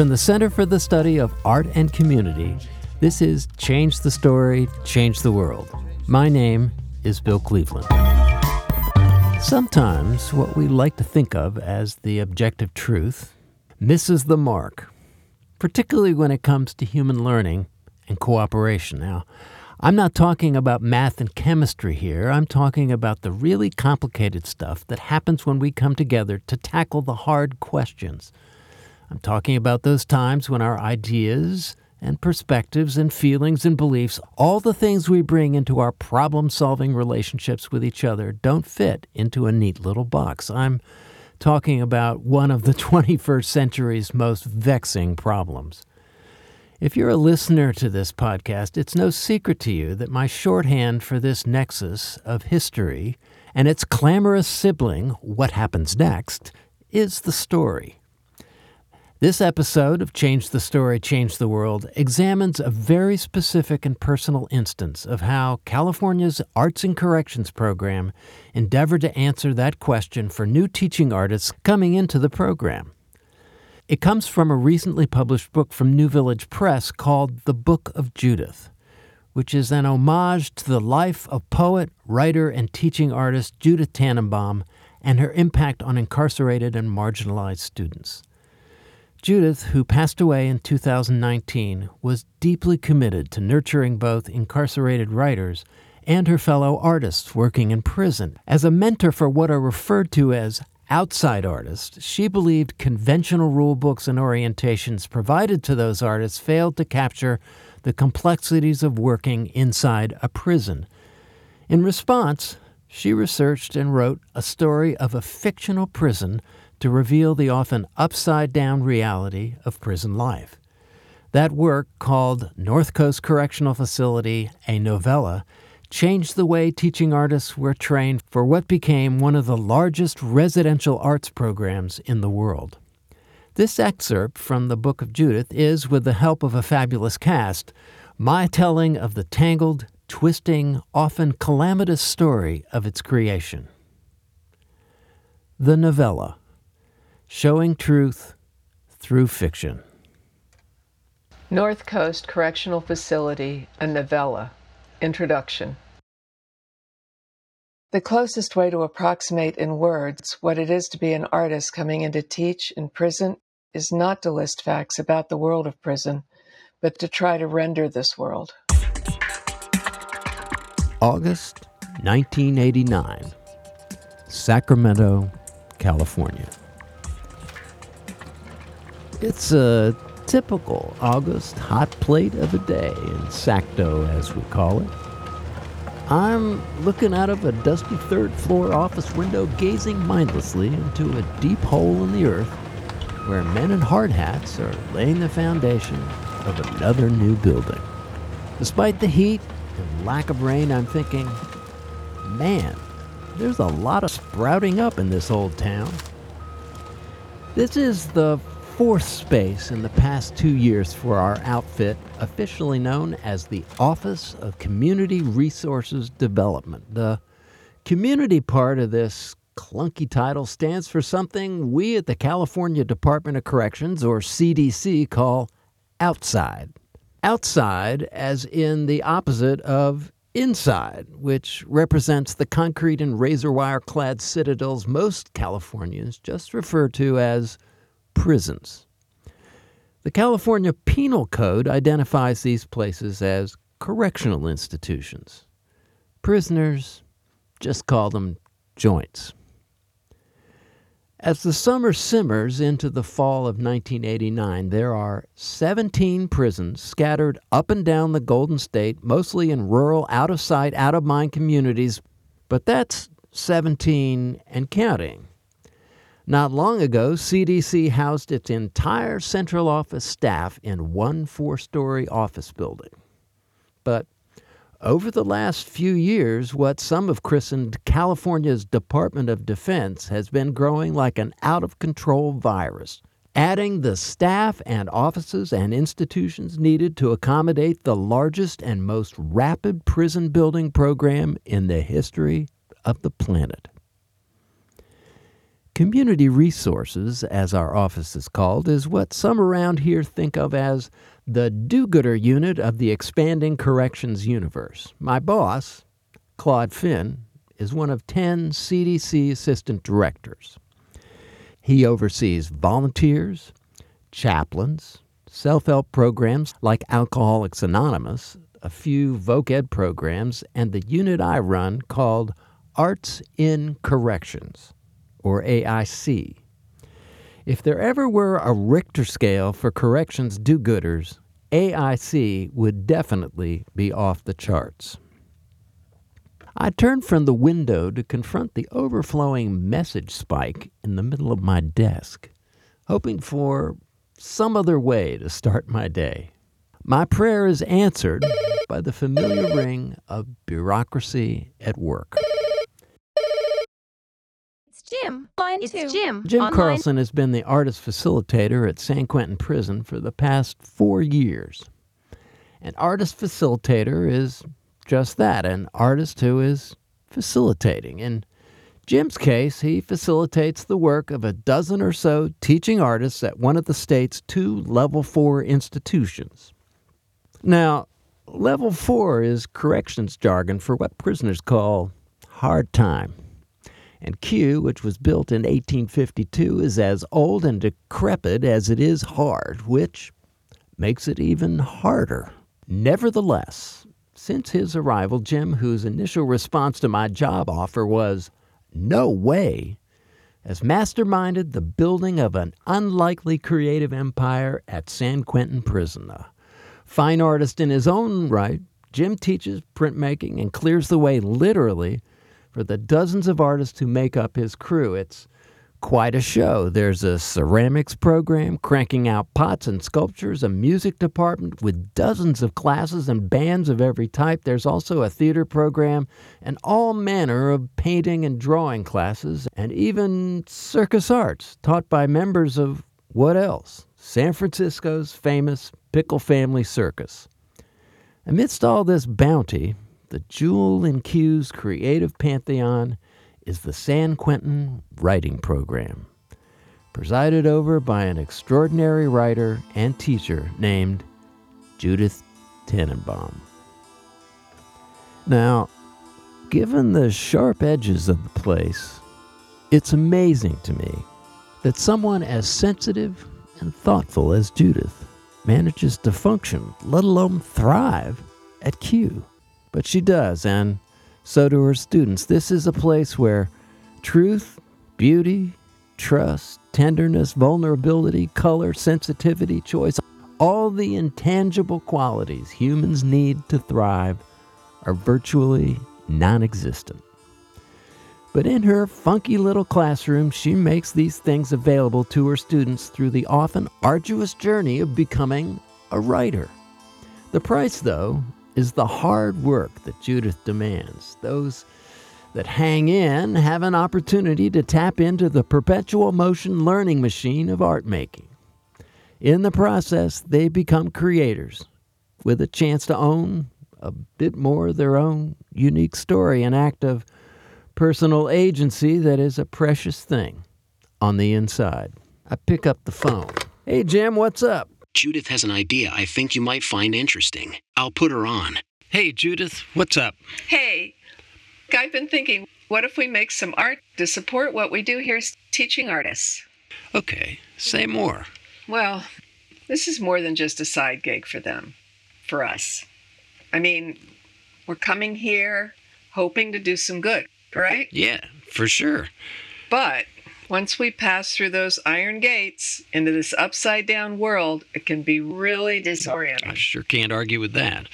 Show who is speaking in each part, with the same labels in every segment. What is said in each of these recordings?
Speaker 1: from the Center for the Study of Art and Community, this is Change the Story, Change the World. My name is Bill Cleveland. Sometimes what we like to think of as the objective truth misses the mark, particularly when it comes to human learning and cooperation. Now, I'm not talking about math and chemistry here. I'm talking about the really complicated stuff that happens when we come together to tackle the hard questions. I'm talking about those times when our ideas and perspectives and feelings and beliefs, all the things we bring into our problem solving relationships with each other, don't fit into a neat little box. I'm talking about one of the 21st century's most vexing problems. If you're a listener to this podcast, it's no secret to you that my shorthand for this nexus of history and its clamorous sibling, What Happens Next, is the story. This episode of Change the Story, Change the World examines a very specific and personal instance of how California's Arts in Corrections program endeavored to answer that question for new teaching artists coming into the program. It comes from a recently published book from New Village Press called The Book of Judith, which is an homage to the life of poet, writer, and teaching artist Judith Tannenbaum and her impact on incarcerated and marginalized students. Judith, who passed away in 2019, was deeply committed to nurturing both incarcerated writers and her fellow artists working in prison. As a mentor for what are referred to as outside artists, she believed conventional rule books and orientations provided to those artists failed to capture the complexities of working inside a prison. In response, she researched and wrote a story of a fictional prison to reveal the often upside down reality of prison life. That work, called North Coast Correctional Facility, a novella, changed the way teaching artists were trained for what became one of the largest residential arts programs in the world. This excerpt from the Book of Judith is, with the help of a fabulous cast, my telling of the tangled, twisting, often calamitous story of its creation. The Novella Showing Truth Through Fiction.
Speaker 2: North Coast Correctional Facility, a novella. Introduction The closest way to approximate in words what it is to be an artist coming in to teach in prison is not to list facts about the world of prison, but to try to render this world.
Speaker 1: August 1989, Sacramento, California. It's a typical August hot plate of a day in Sacto, as we call it. I'm looking out of a dusty third floor office window, gazing mindlessly into a deep hole in the earth where men in hard hats are laying the foundation of another new building. Despite the heat and lack of rain, I'm thinking, man, there's a lot of sprouting up in this old town. This is the fourth space in the past two years for our outfit, officially known as the Office of Community Resources Development. The community part of this clunky title stands for something we at the California Department of Corrections, or CDC, call outside. Outside, as in the opposite of inside, which represents the concrete and razor wire clad citadels most Californians just refer to as prisons. The California Penal Code identifies these places as correctional institutions. Prisoners just call them joints. As the summer simmers into the fall of 1989, there are 17 prisons scattered up and down the Golden State, mostly in rural, out of sight, out of mind communities, but that's 17 and counting. Not long ago, CDC housed its entire central office staff in one four story office building. But over the last few years, what some have christened California's Department of Defense has been growing like an out of control virus, adding the staff and offices and institutions needed to accommodate the largest and most rapid prison building program in the history of the planet. Community resources, as our office is called, is what some around here think of as the do gooder unit of the expanding corrections universe. My boss, Claude Finn, is one of 10 CDC assistant directors. He oversees volunteers, chaplains, self help programs like Alcoholics Anonymous, a few voc ed programs, and the unit I run called Arts in Corrections or AIC. If there ever were a Richter scale for corrections do gooders, AIC would definitely be off the charts. I turned from the window to confront the overflowing message spike in the middle of my desk, hoping for some other way to start my day. My prayer is answered by the familiar ring of bureaucracy at work.
Speaker 3: Jim. Line
Speaker 4: It's
Speaker 3: two.
Speaker 4: Jim.
Speaker 1: Jim
Speaker 4: on line-
Speaker 1: Carlson has been the artist facilitator at San Quentin Prison for the past four years. An artist facilitator is just that an artist who is facilitating. In Jim's case, he facilitates the work of a dozen or so teaching artists at one of the state's two level four institutions. Now, level four is corrections jargon for what prisoners call hard time. And Q, which was built in 1852, is as old and decrepit as it is hard, which makes it even harder. Nevertheless, since his arrival, Jim, whose initial response to my job offer was, No way, has masterminded the building of an unlikely creative empire at San Quentin Prison. A fine artist in his own right, Jim teaches printmaking and clears the way literally for the dozens of artists who make up his crew. It's quite a show. There's a ceramics program cranking out pots and sculptures, a music department with dozens of classes and bands of every type. There's also a theater program and all manner of painting and drawing classes, and even circus arts taught by members of what else? San Francisco's famous Pickle Family Circus. Amidst all this bounty, the jewel in Q's creative pantheon is the San Quentin Writing Program, presided over by an extraordinary writer and teacher named Judith Tannenbaum. Now, given the sharp edges of the place, it's amazing to me that someone as sensitive and thoughtful as Judith manages to function, let alone thrive, at Q. But she does, and so do her students. This is a place where truth, beauty, trust, tenderness, vulnerability, color, sensitivity, choice, all the intangible qualities humans need to thrive are virtually non existent. But in her funky little classroom, she makes these things available to her students through the often arduous journey of becoming a writer. The price, though, is the hard work that Judith demands. Those that hang in have an opportunity to tap into the perpetual motion learning machine of art making. In the process, they become creators with a chance to own a bit more of their own unique story, an act of personal agency that is a precious thing on the inside. I pick up the phone. Hey, Jim, what's up?
Speaker 5: Judith has an idea I think you might find interesting. I'll put her on.
Speaker 1: Hey, Judith, what's up?
Speaker 2: Hey, I've been thinking, what if we make some art to support what we do here as teaching artists?
Speaker 1: Okay, say more.
Speaker 2: Well, this is more than just a side gig for them, for us. I mean, we're coming here hoping to do some good, right?
Speaker 1: Yeah, for sure.
Speaker 2: But once we pass through those iron gates into this upside down world, it can be really disorienting.
Speaker 1: I sure can't argue with that.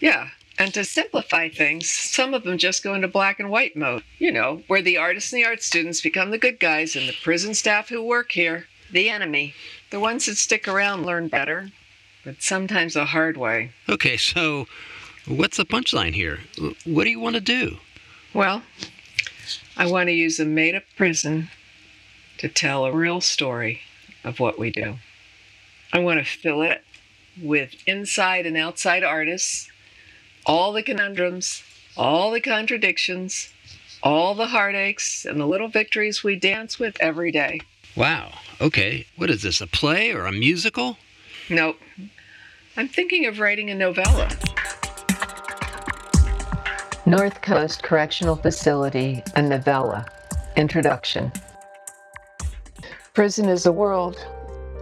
Speaker 2: Yeah. And to simplify things, some of them just go into black and white mode, you know, where the artists and the art students become the good guys and the prison staff who work here, the enemy. The ones that stick around learn better, but sometimes the hard way.
Speaker 1: Okay, so what's the punchline here? What do you want to do?
Speaker 2: Well, I want to use a made up prison to tell a real story of what we do. I want to fill it with inside and outside artists, all the conundrums, all the contradictions, all the heartaches and the little victories we dance with every day.
Speaker 5: Wow. Okay. What is this, a play or a musical?
Speaker 2: Nope. I'm thinking of writing a novella. North Coast Correctional Facility, a novella. Introduction. Prison is a world,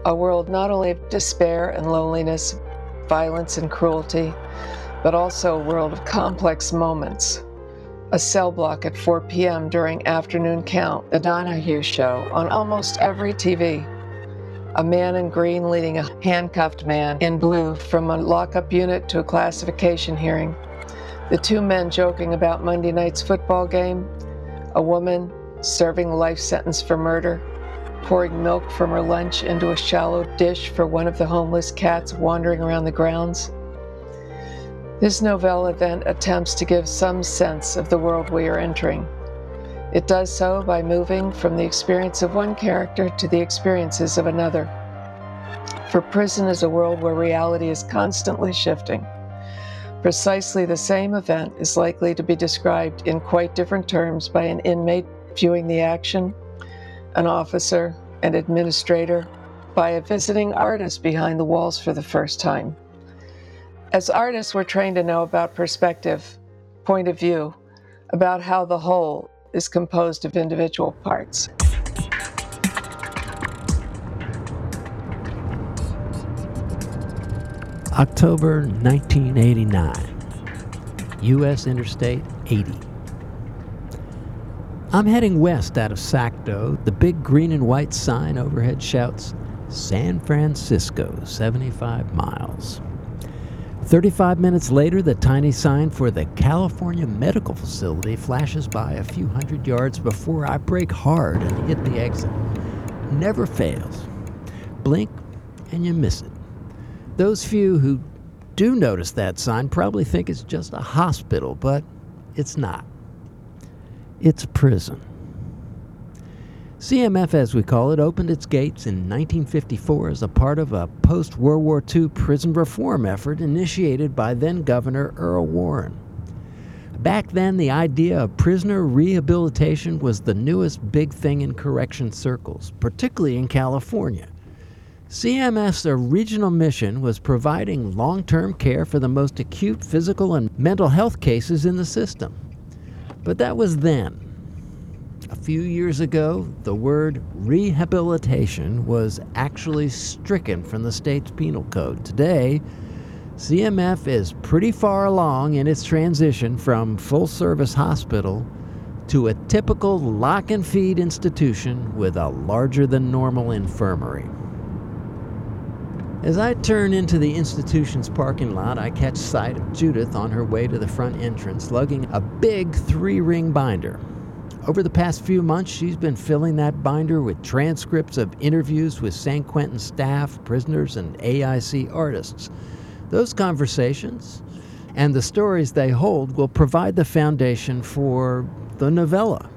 Speaker 2: a world not only of despair and loneliness, violence and cruelty, but also a world of complex moments. A cell block at 4 p.m. during afternoon count, the Donahue show on almost every TV. A man in green leading a handcuffed man in blue from a lockup unit to a classification hearing. The two men joking about Monday night's football game. A woman serving life sentence for murder pouring milk from her lunch into a shallow dish for one of the homeless cats wandering around the grounds. This novella then attempts to give some sense of the world we are entering. It does so by moving from the experience of one character to the experiences of another. For prison is a world where reality is constantly shifting. Precisely the same event is likely to be described in quite different terms by an inmate viewing the action an officer, an administrator, by a visiting artist behind the walls for the first time. As artists, we're trained to know about perspective, point of view, about how the whole is composed of individual parts.
Speaker 1: October 1989, U.S. Interstate 80. I'm heading west out of Sacto. The big green and white sign overhead shouts San Francisco, 75 miles. 35 minutes later, the tiny sign for the California Medical Facility flashes by a few hundred yards before I brake hard and hit the exit. Never fails. Blink and you miss it. Those few who do notice that sign probably think it's just a hospital, but it's not. It's prison. CMF, as we call it, opened its gates in 1954 as a part of a post World War II prison reform effort initiated by then Governor Earl Warren. Back then, the idea of prisoner rehabilitation was the newest big thing in correction circles, particularly in California. CMF's original mission was providing long term care for the most acute physical and mental health cases in the system. But that was then. A few years ago, the word rehabilitation was actually stricken from the state's penal code. Today, CMF is pretty far along in its transition from full service hospital to a typical lock and feed institution with a larger than normal infirmary. As I turn into the institution's parking lot, I catch sight of Judith on her way to the front entrance, lugging a big three ring binder. Over the past few months, she's been filling that binder with transcripts of interviews with San Quentin staff, prisoners, and AIC artists. Those conversations and the stories they hold will provide the foundation for the novella.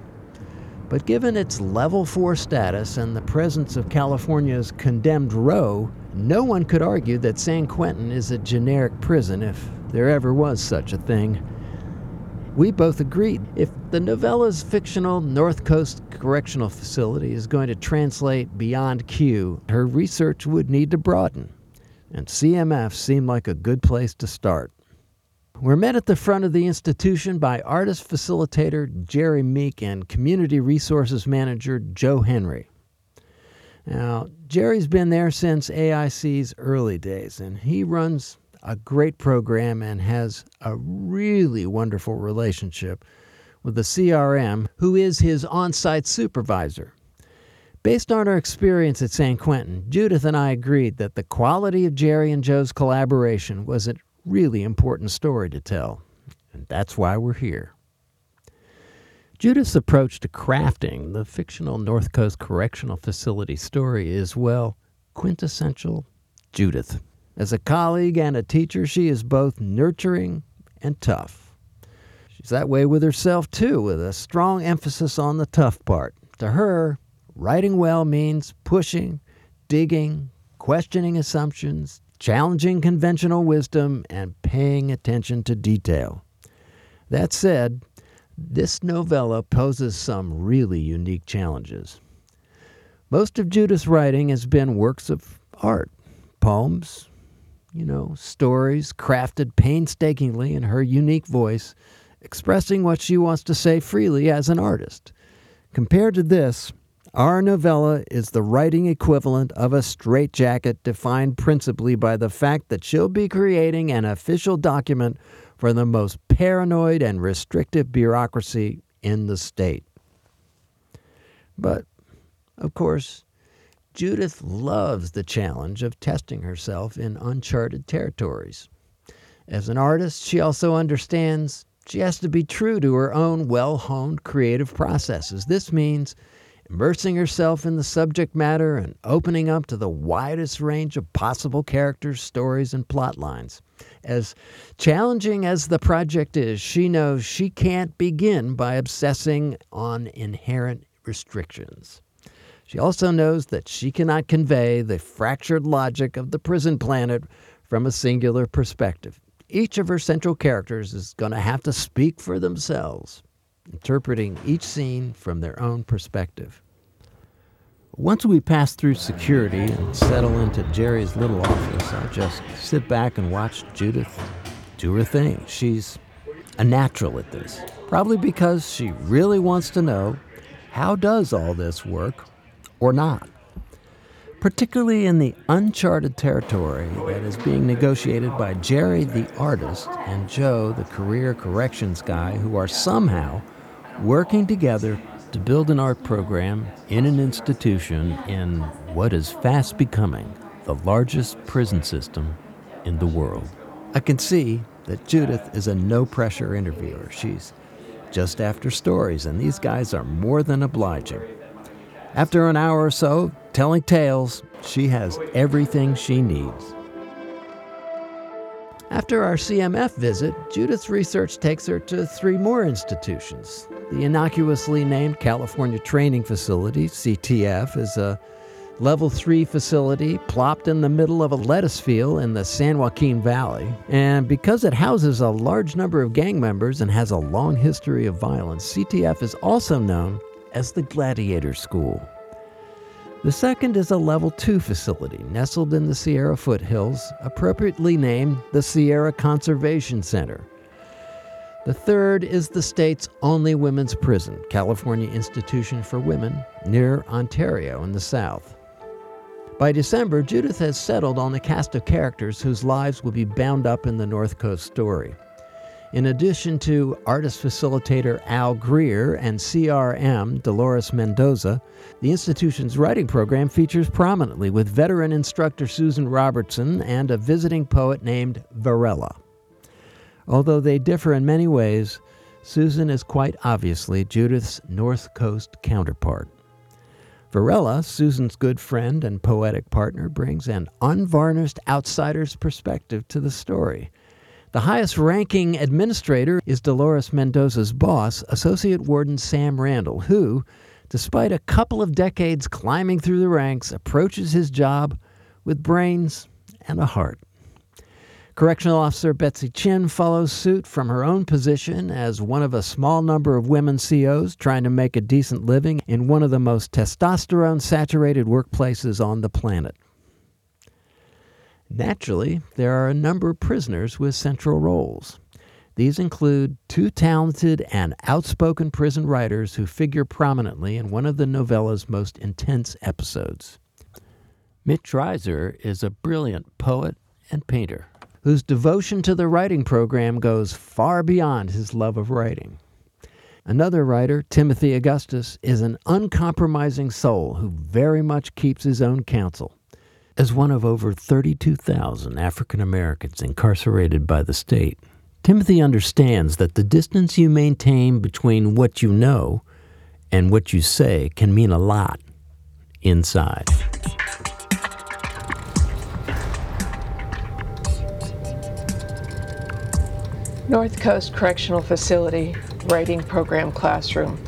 Speaker 1: But given its level 4 status and the presence of California's condemned row, no one could argue that San Quentin is a generic prison if there ever was such a thing. We both agreed if the novella's fictional North Coast Correctional Facility is going to translate beyond Q, her research would need to broaden, and CMF seemed like a good place to start. We're met at the front of the institution by artist facilitator Jerry Meek and community resources manager Joe Henry. Now, Jerry's been there since AIC's early days, and he runs a great program and has a really wonderful relationship with the CRM, who is his on site supervisor. Based on our experience at San Quentin, Judith and I agreed that the quality of Jerry and Joe's collaboration was a really important story to tell, and that's why we're here. Judith's approach to crafting the fictional North Coast Correctional Facility story is, well, quintessential Judith. As a colleague and a teacher, she is both nurturing and tough. She's that way with herself, too, with a strong emphasis on the tough part. To her, writing well means pushing, digging, questioning assumptions, challenging conventional wisdom, and paying attention to detail. That said, this novella poses some really unique challenges. Most of Judith's writing has been works of art, poems, you know, stories crafted painstakingly in her unique voice, expressing what she wants to say freely as an artist. Compared to this, our novella is the writing equivalent of a straitjacket defined principally by the fact that she'll be creating an official document for the most paranoid and restrictive bureaucracy in the state. But, of course, Judith loves the challenge of testing herself in uncharted territories. As an artist, she also understands she has to be true to her own well honed creative processes. This means immersing herself in the subject matter and opening up to the widest range of possible characters, stories, and plot lines. As challenging as the project is, she knows she can't begin by obsessing on inherent restrictions. She also knows that she cannot convey the fractured logic of the prison planet from a singular perspective. Each of her central characters is going to have to speak for themselves, interpreting each scene from their own perspective. Once we pass through security and settle into Jerry's little office, I'll just sit back and watch Judith do her thing. She's a natural at this, probably because she really wants to know how does all this work or not, particularly in the uncharted territory that is being negotiated by Jerry the artist and Joe the career corrections guy, who are somehow working together to build an art program in an institution in what is fast becoming the largest prison system in the world. I can see that Judith is a no pressure interviewer. She's just after stories, and these guys are more than obliging. After an hour or so telling tales, she has everything she needs. After our CMF visit, Judith's research takes her to three more institutions. The innocuously named California Training Facility, CTF, is a level 3 facility plopped in the middle of a lettuce field in the San Joaquin Valley. And because it houses a large number of gang members and has a long history of violence, CTF is also known as the Gladiator School. The second is a level 2 facility nestled in the Sierra foothills, appropriately named the Sierra Conservation Center. The third is the state's only women's prison, California Institution for Women, near Ontario in the south. By December, Judith has settled on the cast of characters whose lives will be bound up in the North Coast story. In addition to artist facilitator Al Greer and CRM Dolores Mendoza, the institution's writing program features prominently with veteran instructor Susan Robertson and a visiting poet named Varela. Although they differ in many ways, Susan is quite obviously Judith's North Coast counterpart. Varela, Susan's good friend and poetic partner, brings an unvarnished outsider's perspective to the story the highest ranking administrator is Dolores Mendoza's boss, Associate Warden Sam Randall, who, despite a couple of decades climbing through the ranks, approaches his job with brains and a heart. Correctional Officer Betsy Chin follows suit from her own position as one of a small number of women COs trying to make a decent living in one of the most testosterone saturated workplaces on the planet. Naturally, there are a number of prisoners with central roles. These include two talented and outspoken prison writers who figure prominently in one of the novella's most intense episodes. Mitch Reiser is a brilliant poet and painter whose devotion to the writing program goes far beyond his love of writing. Another writer, Timothy Augustus, is an uncompromising soul who very much keeps his own counsel. As one of over 32,000 African Americans incarcerated by the state, Timothy understands that the distance you maintain between what you know and what you say can mean a lot inside.
Speaker 2: North Coast Correctional Facility, Writing Program Classroom.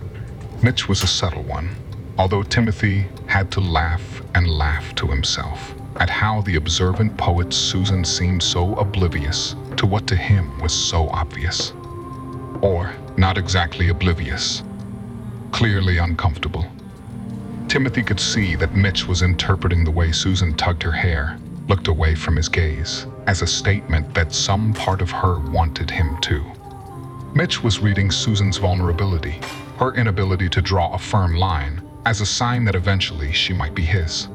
Speaker 4: Mitch was a subtle one, although Timothy had to laugh and laugh to himself at how the observant poet Susan seemed so oblivious to what to him was so obvious. or not exactly oblivious. Clearly uncomfortable. Timothy could see that Mitch was interpreting the way Susan tugged her hair, looked away from his gaze, as a statement that some part of her wanted him to. Mitch was reading Susan's vulnerability, her inability to draw a firm line, as a sign that eventually she might be his.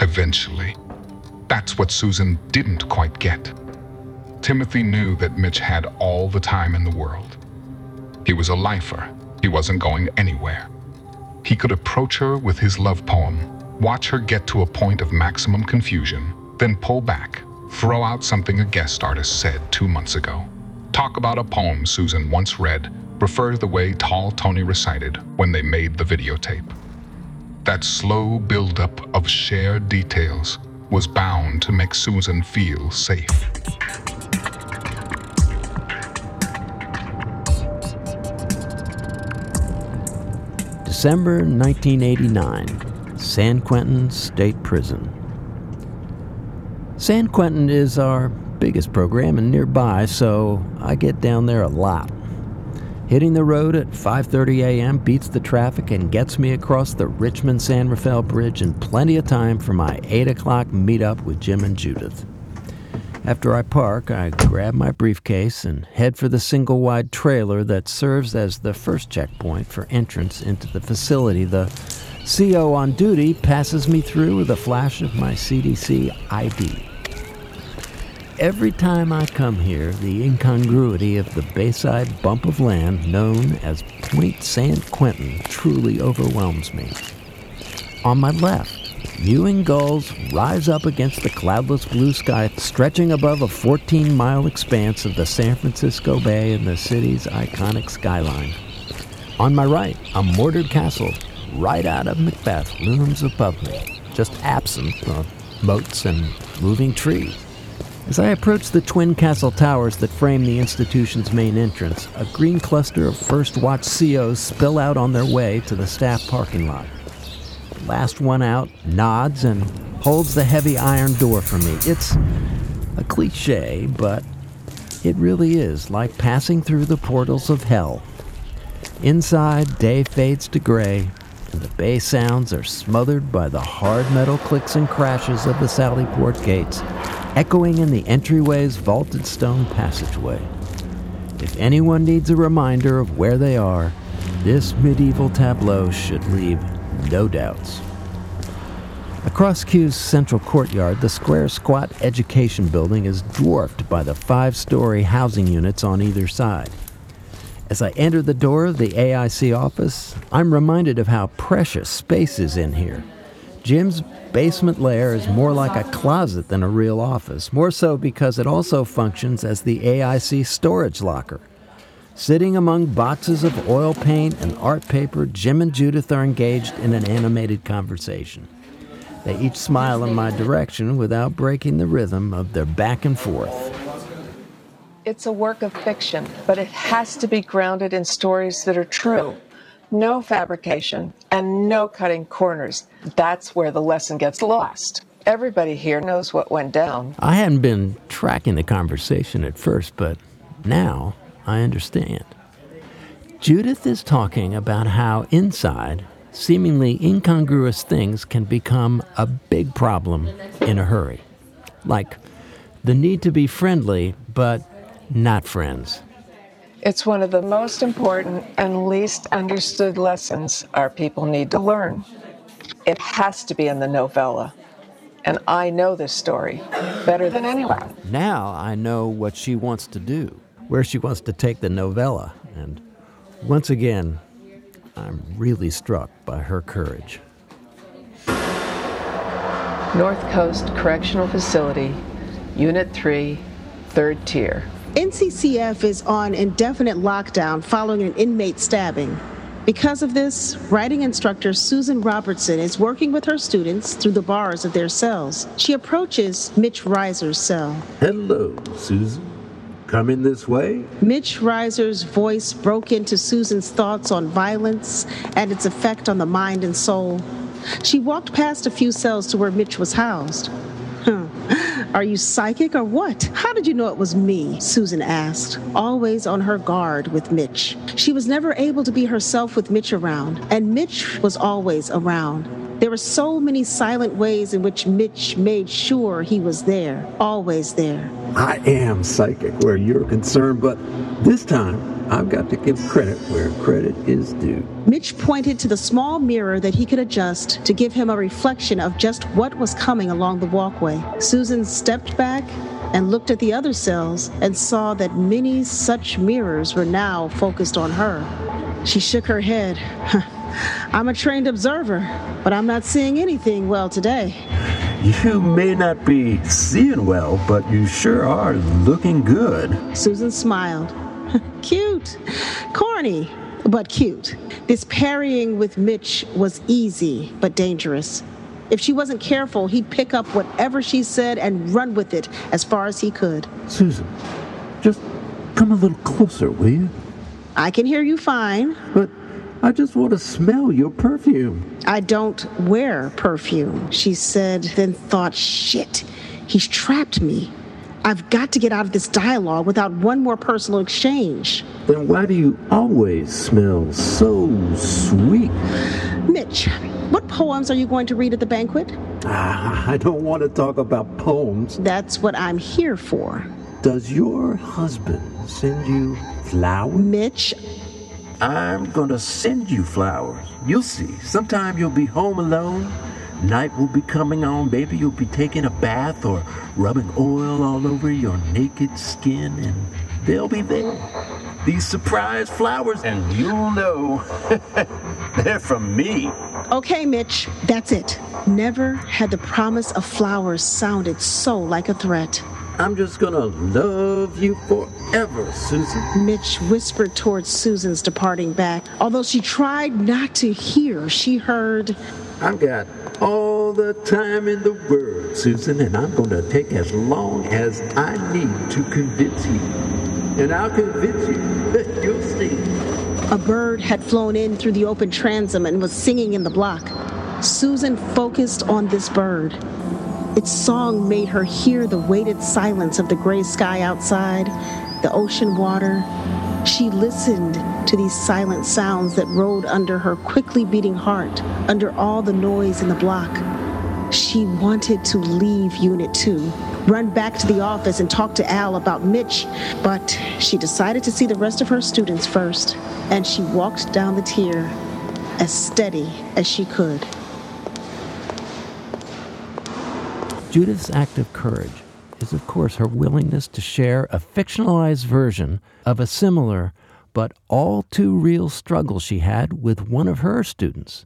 Speaker 4: Eventually. That's what Susan didn't quite get. Timothy knew that Mitch had all the time in the world. He was a lifer. He wasn't going anywhere. He could approach her with his love poem, watch her get to a point of maximum confusion, then pull back, throw out something a guest artist said two months ago. Talk about a poem Susan once read, refer to the way Tall Tony recited when they made the videotape. That slow buildup of shared details was bound to make Susan feel safe.
Speaker 1: December 1989, San Quentin State Prison. San Quentin is our biggest program and nearby, so I get down there a lot. Hitting the road at 5:30 a.m. beats the traffic and gets me across the Richmond San Rafael Bridge in plenty of time for my 8 o'clock meetup with Jim and Judith. After I park, I grab my briefcase and head for the single wide trailer that serves as the first checkpoint for entrance into the facility. The CO on duty passes me through with a flash of my CDC ID. Every time I come here, the incongruity of the bayside bump of land known as Point San Quentin truly overwhelms me. On my left, Mewing gulls rise up against the cloudless blue sky, stretching above a 14 mile expanse of the San Francisco Bay and the city's iconic skyline. On my right, a mortared castle, right out of Macbeth, looms above me, just absent of moats and moving trees. As I approach the twin castle towers that frame the institution's main entrance, a green cluster of First Watch COs spill out on their way to the staff parking lot last one out, nods, and holds the heavy iron door for me. It's a cliche, but it really is like passing through the portals of hell. Inside, day fades to gray, and the bay sounds are smothered by the hard metal clicks and crashes of the Sallyport gates, echoing in the entryway's vaulted stone passageway. If anyone needs a reminder of where they are, this medieval tableau should leave no doubts. Across Q's central courtyard, the square squat education building is dwarfed by the five story housing units on either side. As I enter the door of the AIC office, I'm reminded of how precious space is in here. Jim's basement lair is more like a closet than a real office, more so because it also functions as the AIC storage locker. Sitting among boxes of oil paint and art paper, Jim and Judith are engaged in an animated conversation. They each smile in my direction without breaking the rhythm of their back and forth.
Speaker 2: It's a work of fiction, but it has to be grounded in stories that are true. No fabrication and no cutting corners. That's where the lesson gets lost. Everybody here knows what went down.
Speaker 1: I hadn't been tracking the conversation at first, but now I understand. Judith is talking about how inside, seemingly incongruous things can become a big problem in a hurry. Like the need to be friendly, but not friends.
Speaker 2: It's one of the most important and least understood lessons our people need to learn. It has to be in the novella. And I know this story better than anyone.
Speaker 1: Now I know what she wants to do where she wants to take the novella. And once again, I'm really struck by her courage.
Speaker 2: North Coast Correctional Facility, Unit 3, third tier.
Speaker 6: NCCF is on indefinite lockdown following an inmate stabbing. Because of this, writing instructor Susan Robertson is working with her students through the bars of their cells. She approaches Mitch Reiser's cell.
Speaker 7: Hello, Susan. Coming this way?
Speaker 6: Mitch Reiser's voice broke into Susan's thoughts on violence and its effect on the mind and soul. She walked past a few cells to where Mitch was housed. Are you psychic or what? How did you know it was me? Susan asked, always on her guard with Mitch. She was never able to be herself with Mitch around, and Mitch was always around. There were so many silent ways in which Mitch made sure he was there, always there.
Speaker 7: I am psychic where you're concerned, but this time I've got to give credit where credit is due.
Speaker 6: Mitch pointed to the small mirror that he could adjust to give him a reflection of just what was coming along the walkway. Susan stepped back and looked at the other cells and saw that many such mirrors were now focused on her. She shook her head. I'm a trained observer, but I'm not seeing anything well today.
Speaker 7: You may not be seeing well, but you sure are looking good.
Speaker 6: Susan smiled. cute. Corny, but cute. This parrying with Mitch was easy, but dangerous. If she wasn't careful, he'd pick up whatever she said and run with it as far as he could.
Speaker 7: Susan, just come a little closer, will you?
Speaker 6: I can hear you fine.
Speaker 7: But I just want to smell your perfume.
Speaker 6: I don't wear perfume, she said, then thought, shit, he's trapped me. I've got to get out of this dialogue without one more personal exchange.
Speaker 7: Then why do you always smell so sweet?
Speaker 6: Mitch, what poems are you going to read at the banquet?
Speaker 7: Ah, I don't want to talk about poems.
Speaker 6: That's what I'm here for.
Speaker 7: Does your husband send you flowers?
Speaker 6: Mitch,
Speaker 7: I'm gonna send you flowers. You'll see. Sometime you'll be home alone. Night will be coming on, baby. You'll be taking a bath or rubbing oil all over your naked skin, and they'll be there. These surprise flowers, and you'll know they're from me.
Speaker 6: Okay, Mitch, that's it. Never had the promise of flowers sounded so like a threat.
Speaker 7: I'm just gonna love you forever, Susan.
Speaker 6: Mitch whispered towards Susan's departing back. Although she tried not to hear, she heard,
Speaker 7: I've got all the time in the world, Susan, and I'm gonna take as long as I need to convince you. And I'll convince you. You'll see.
Speaker 6: A bird had flown in through the open transom and was singing in the block. Susan focused on this bird. Its song made her hear the weighted silence of the gray sky outside, the ocean water. She listened to these silent sounds that rode under her quickly beating heart, under all the noise in the block. She wanted to leave Unit 2, run back to the office and talk to Al about Mitch, but she decided to see the rest of her students first, and she walked down the tier as steady as she could.
Speaker 1: Judith's act of courage is, of course, her willingness to share a fictionalized version of a similar but all too real struggle she had with one of her students.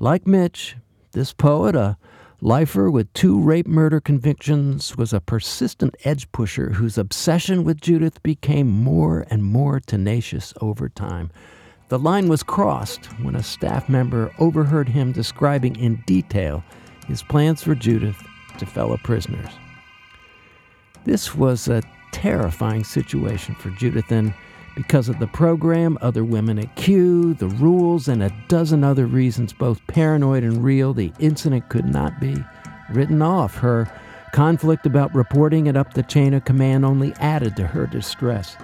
Speaker 1: Like Mitch, this poet, a lifer with two rape murder convictions, was a persistent edge pusher whose obsession with Judith became more and more tenacious over time. The line was crossed when a staff member overheard him describing in detail his plans for Judith to fellow prisoners. This was a terrifying situation for Judith, and because of the program, other women at Q, the rules, and a dozen other reasons, both paranoid and real, the incident could not be written off. Her conflict about reporting it up the chain of command only added to her distress.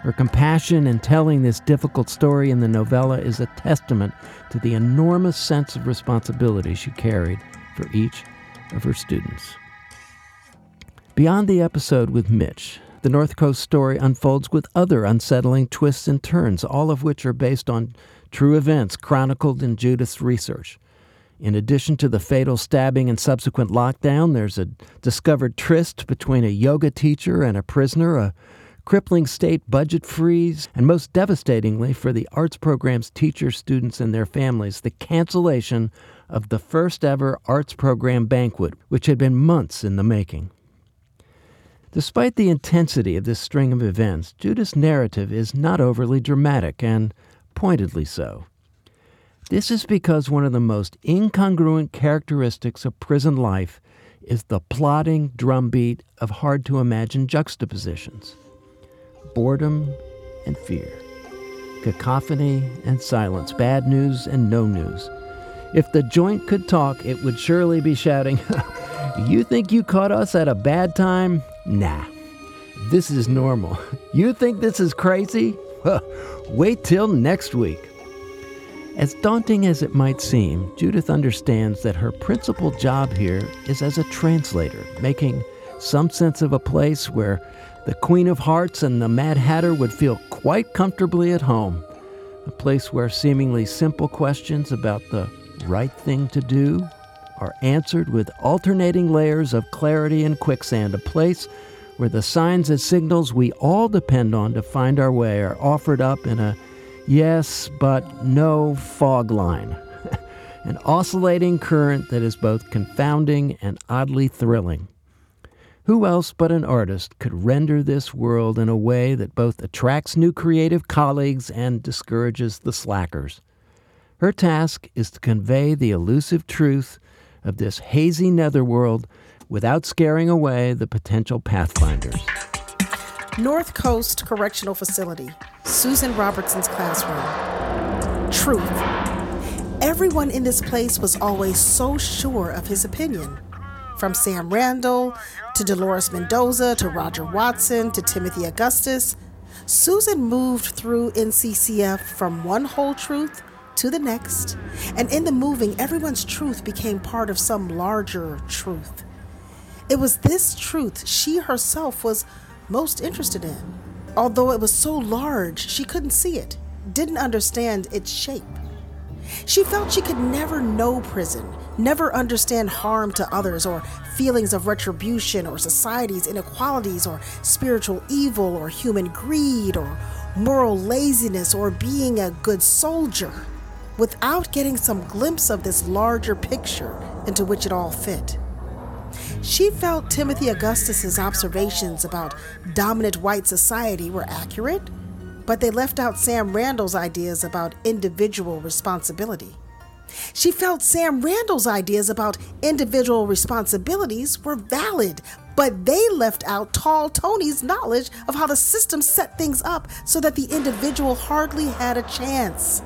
Speaker 1: Her compassion in telling this difficult story in the novella is a testament to the enormous sense of responsibility she carried for each of her students. Beyond the episode with Mitch, the North Coast story unfolds with other unsettling twists and turns, all of which are based on true events chronicled in Judith's research. In addition to the fatal stabbing and subsequent lockdown, there's a discovered tryst between a yoga teacher and a prisoner, a crippling state budget freeze, and most devastatingly for the arts program's teachers, students, and their families, the cancellation of the first ever arts program banquet, which had been months in the making. Despite the intensity of this string of events, Judith's narrative is not overly dramatic, and pointedly so. This is because one of the most incongruent characteristics of prison life is the plodding drumbeat of hard to imagine juxtapositions boredom and fear, cacophony and silence, bad news and no news. If the joint could talk, it would surely be shouting, You think you caught us at a bad time? Nah. This is normal. You think this is crazy? Wait till next week. As daunting as it might seem, Judith understands that her principal job here is as a translator, making some sense of a place where the Queen of Hearts and the Mad Hatter would feel quite comfortably at home. A place where seemingly simple questions about the right thing to do are answered with alternating layers of clarity and quicksand. A place where the signs and signals we all depend on to find our way are offered up in a yes but no fog line. An oscillating current that is both confounding and oddly thrilling. Who else but an artist could render this world in a way that both attracts new creative colleagues and discourages the slackers? Her task is to convey the elusive truth of this hazy netherworld without scaring away the potential pathfinders.
Speaker 6: North Coast Correctional Facility, Susan Robertson's classroom. Truth. Everyone in this place was always so sure of his opinion. From Sam Randall to Dolores Mendoza to Roger Watson to Timothy Augustus, Susan moved through NCCF from one whole truth to the next, and in the moving, everyone's truth became part of some larger truth. It was this truth she herself was most interested in. Although it was so large, she couldn't see it, didn't understand its shape. She felt she could never know prison, never understand harm to others or feelings of retribution or society's inequalities or spiritual evil or human greed or moral laziness or being a good soldier without getting some glimpse of this larger picture into which it all fit. She felt Timothy Augustus's observations about dominant white society were accurate, but they left out Sam Randall's ideas about individual responsibility. She felt Sam Randall's ideas about individual responsibilities were valid, but they left out Tall Tony's knowledge of how the system set things up so that the individual hardly had a chance.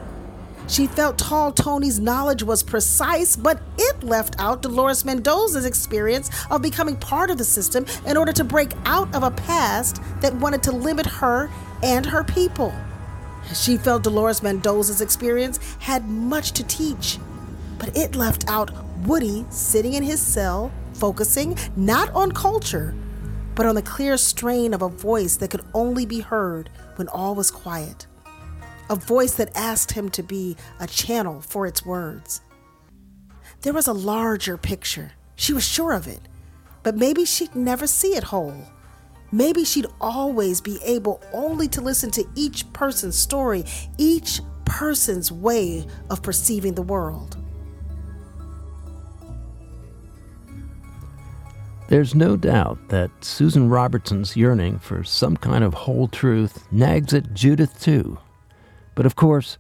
Speaker 6: She felt Tall Tony's knowledge was precise, but it left out Dolores Mendoza's experience of becoming part of the system in order to break out of a past that wanted to limit her and her people. She felt Dolores Mendoza's experience had much to teach, but it left out Woody sitting in his cell, focusing not on culture, but on the clear strain of a voice that could only be heard when all was quiet a voice that asked him to be a channel for its words. There was a larger picture. She was sure of it. But maybe she'd never see it whole. Maybe she'd always be able only to listen to each person's story, each person's way of perceiving the world.
Speaker 1: There's no doubt that Susan Robertson's yearning for some kind of whole truth nags at Judith too. But of course,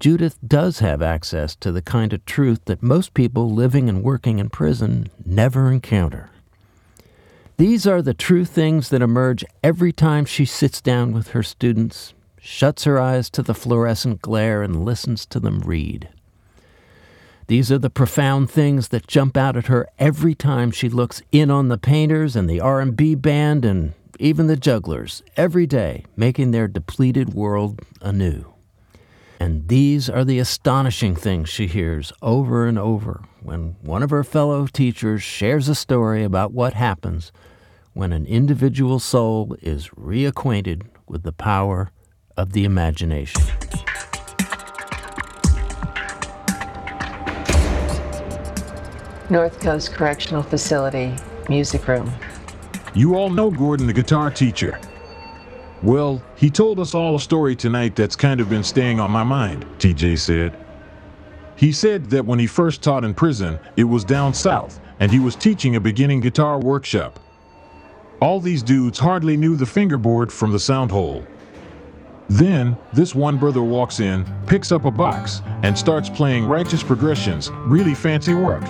Speaker 1: Judith does have access to the kind of truth that most people living and working in prison never encounter. These are the true things that emerge every time she sits down with her students, shuts her eyes to the fluorescent glare, and listens to them read. These are the profound things that jump out at her every time she looks in on the painters and the R&B band and even the jugglers every day, making their depleted world anew. And these are the astonishing things she hears over and over when one of her fellow teachers shares a story about what happens when an individual soul is reacquainted with the power of the imagination.
Speaker 2: North Coast Correctional Facility, Music Room.
Speaker 8: You all know Gordon, the guitar teacher. Well, he told us all a story tonight that's kind of been staying on my mind, TJ said. He said that when he first taught in prison, it was down south, and he was teaching a beginning guitar workshop. All these dudes hardly knew the fingerboard from the sound hole. Then, this one brother walks in, picks up a box, and starts playing righteous progressions, really fancy work.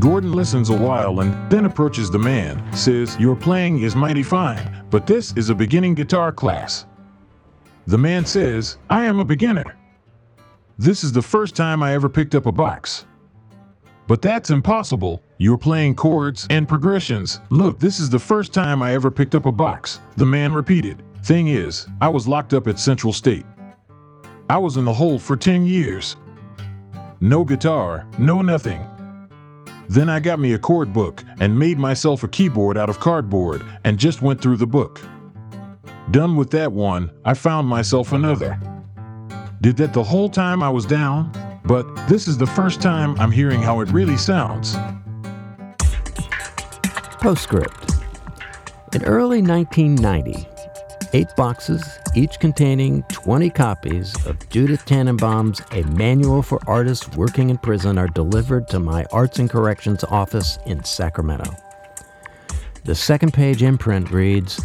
Speaker 8: Gordon listens a while and then approaches the man, says, Your playing is mighty fine, but this is a beginning guitar class. The man says, I am a beginner. This is the first time I ever picked up a box. But that's impossible. You're playing chords and progressions. Look, this is the first time I ever picked up a box. The man repeated. Thing is, I was locked up at Central State. I was in the hole for 10 years. No guitar, no nothing. Then I got me a chord book and made myself a keyboard out of cardboard and just went through the book. Done with that one, I found myself another. Did that the whole time I was down? But this is the first time I'm hearing how it really sounds.
Speaker 1: Postscript. In early 1990, eight boxes, each containing 20 copies of Judith Tannenbaum's A Manual for Artists Working in Prison, are delivered to my Arts in Corrections office in Sacramento. The second page imprint reads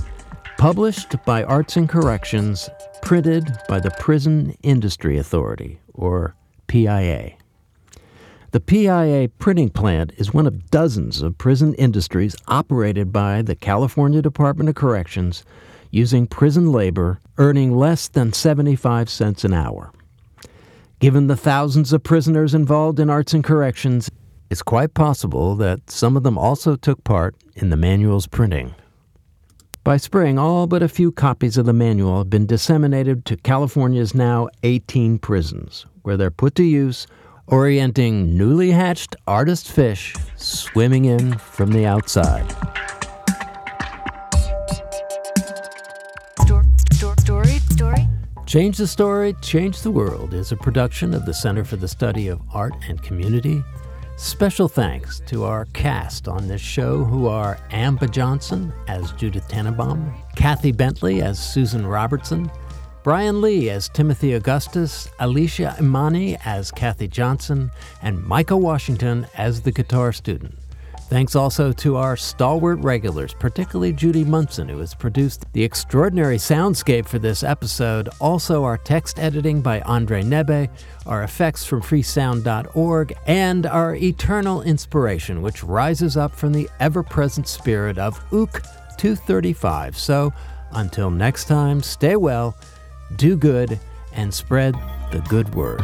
Speaker 1: Published by Arts in Corrections, printed by the Prison Industry Authority, or PIA. The PIA printing plant is one of dozens of prison industries operated by the California Department of Corrections using prison labor, earning less than 75 cents an hour. Given the thousands of prisoners involved in arts in corrections, it's quite possible that some of them also took part in the manual's printing. By spring, all but a few copies of the manual have been disseminated to California's now 18 prisons, where they're put to use orienting newly hatched artist fish swimming in from the outside. Change the Story, Change the World is a production of the Center for the Study of Art and Community. Special thanks to our cast on this show, who are Amba Johnson as Judith Tannenbaum, Kathy Bentley as Susan Robertson, Brian Lee as Timothy Augustus, Alicia Imani as Kathy Johnson, and Micah Washington as the guitar student. Thanks also to our stalwart regulars, particularly Judy Munson, who has produced the extraordinary soundscape for this episode, also our text editing by Andre Nebe, our effects from freesound.org, and our eternal inspiration, which rises up from the ever present spirit of Ook 235. So, until next time, stay well do good, and spread the good word.